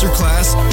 Masterclass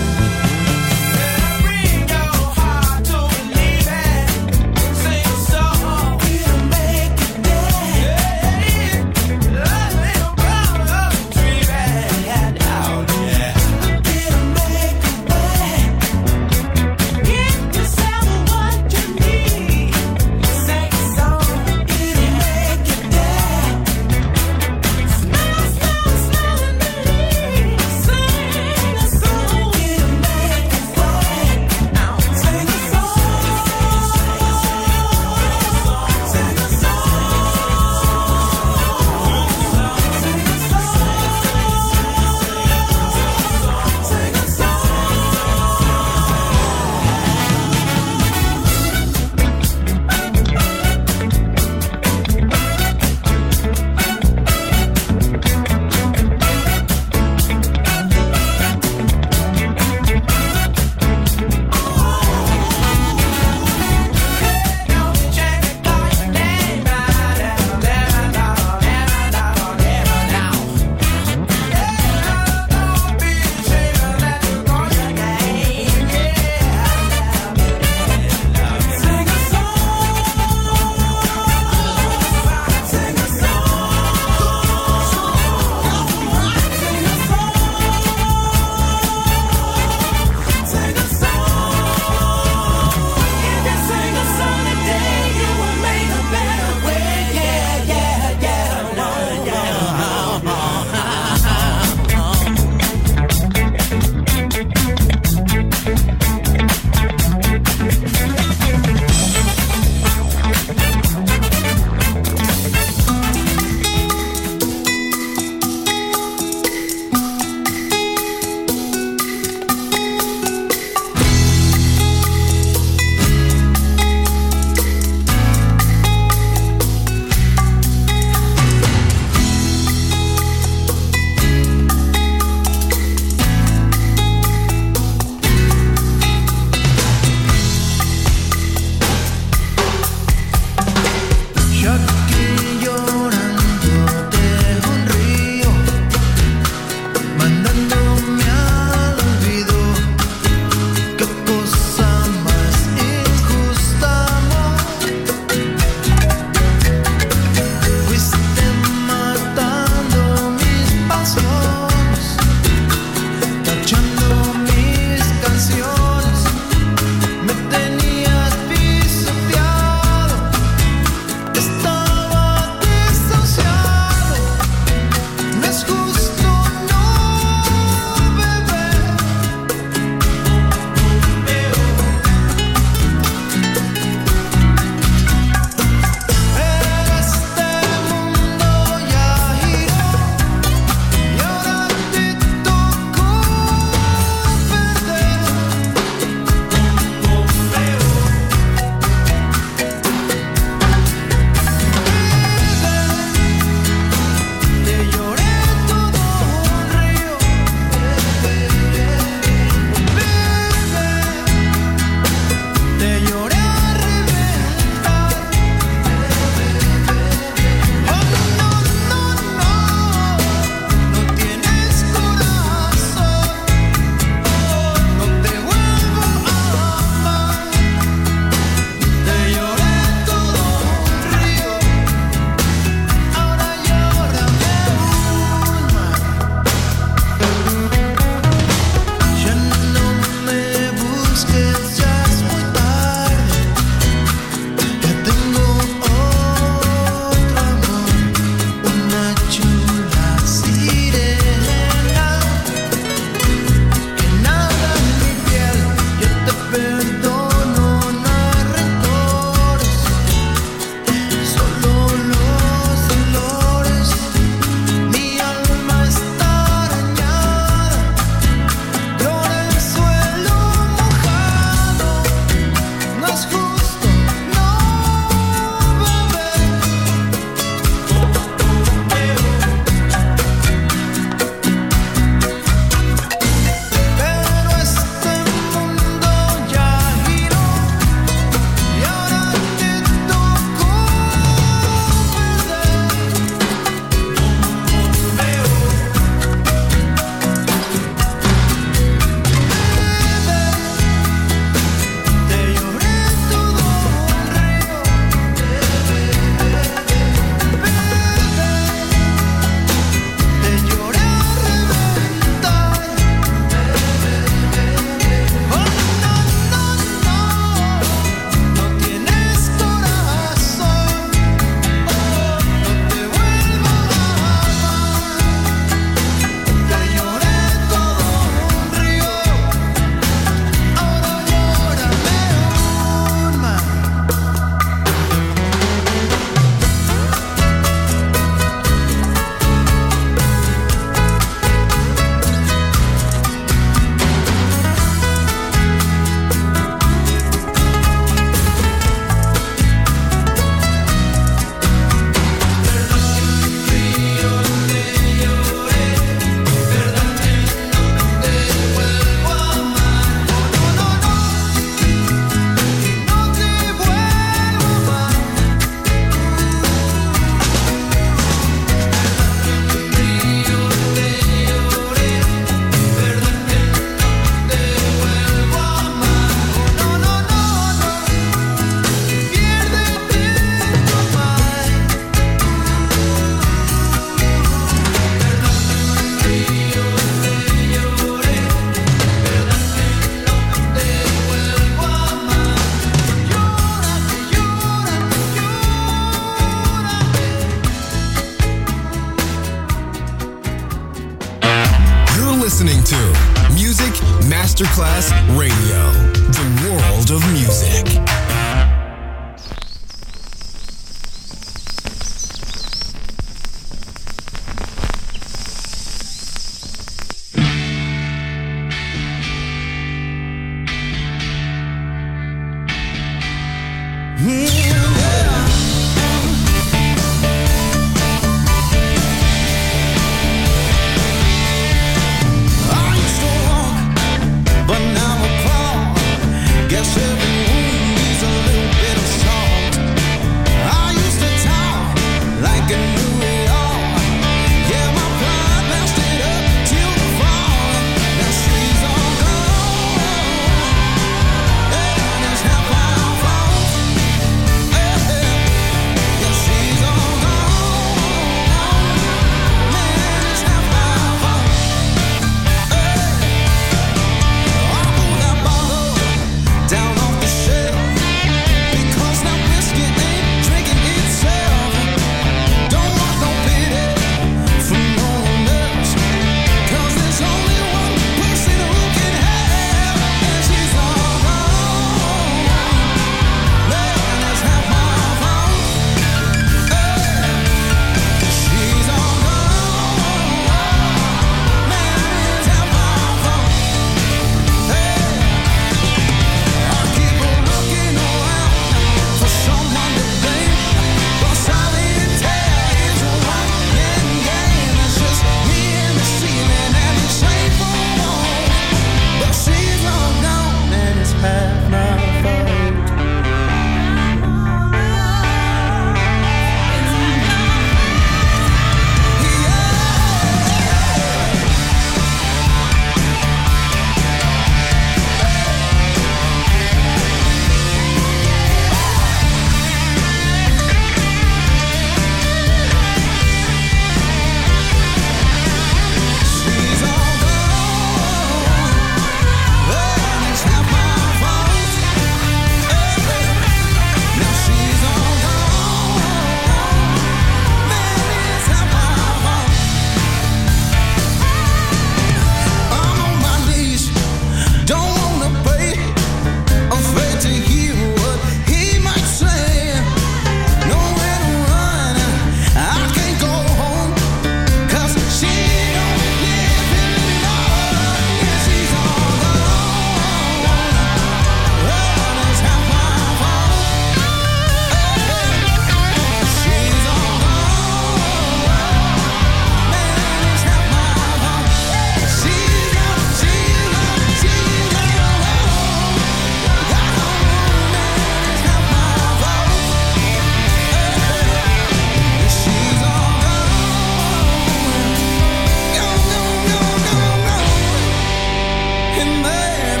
and then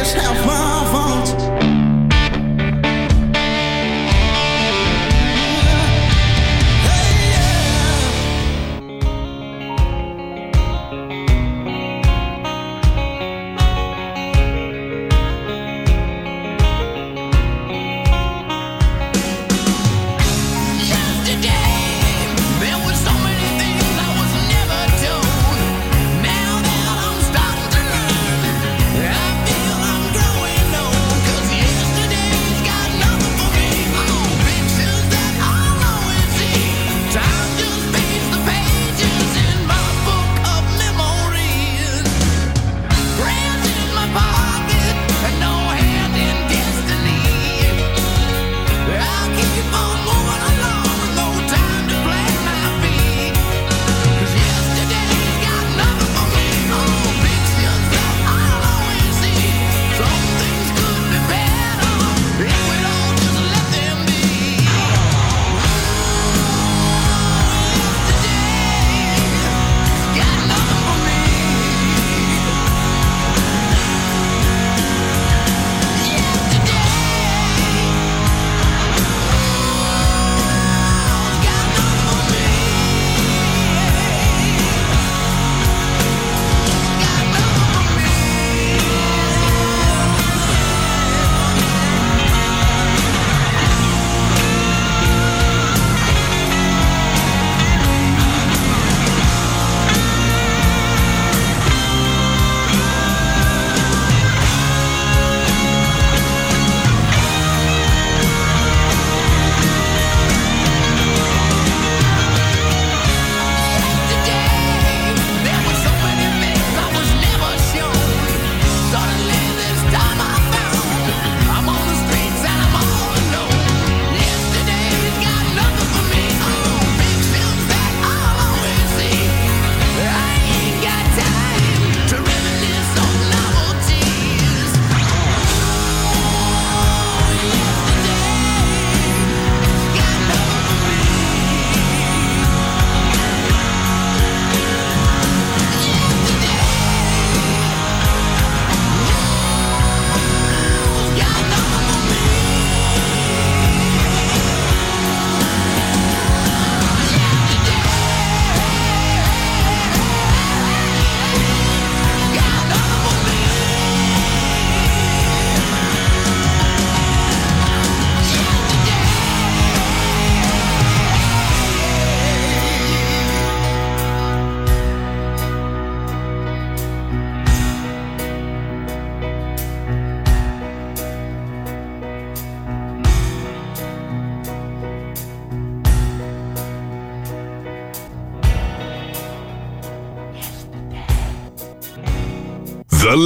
it's half my fault.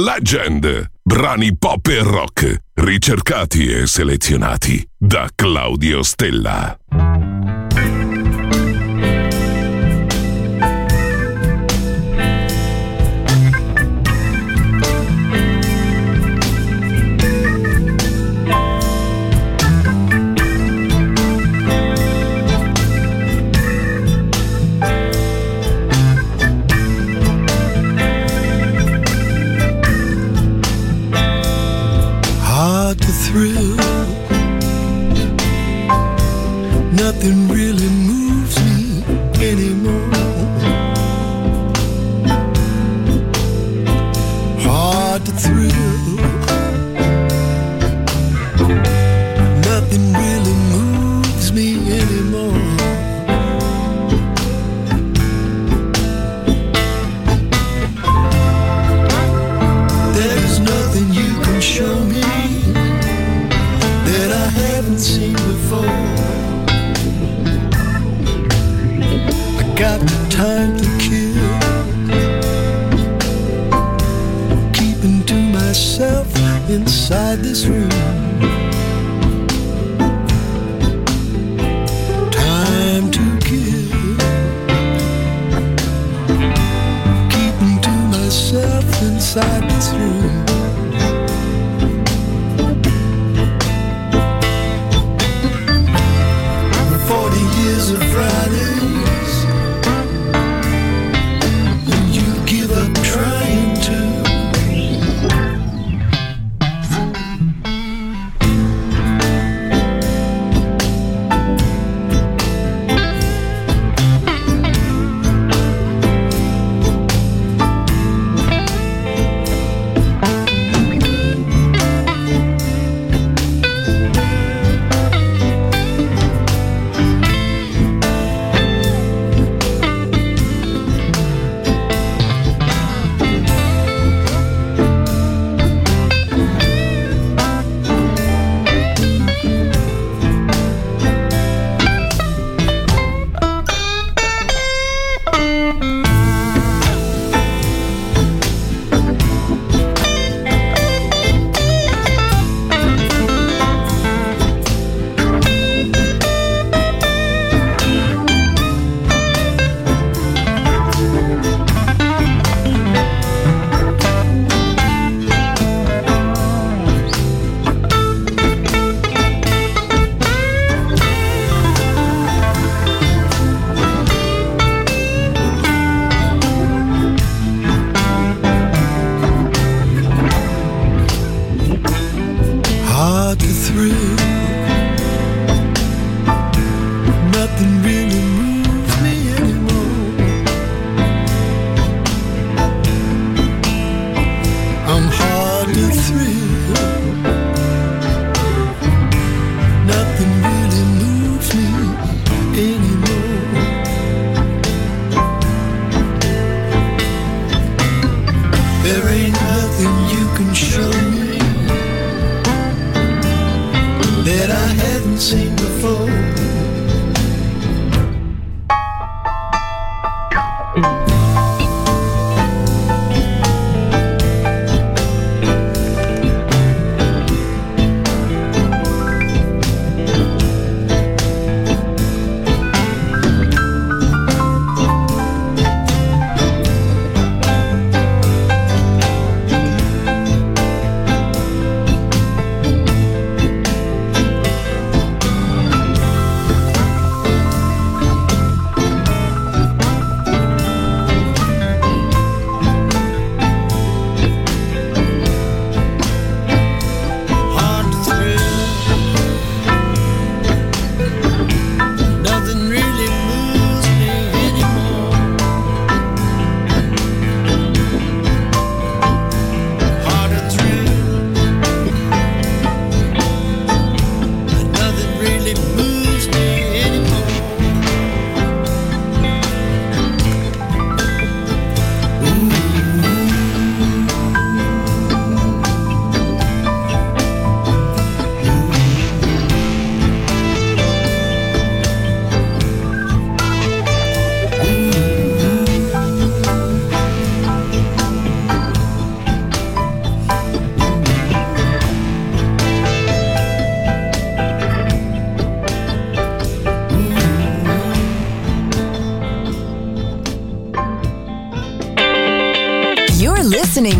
Legend. Brani pop e rock ricercati e selezionati da Claudio Stella.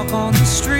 Talk on the street,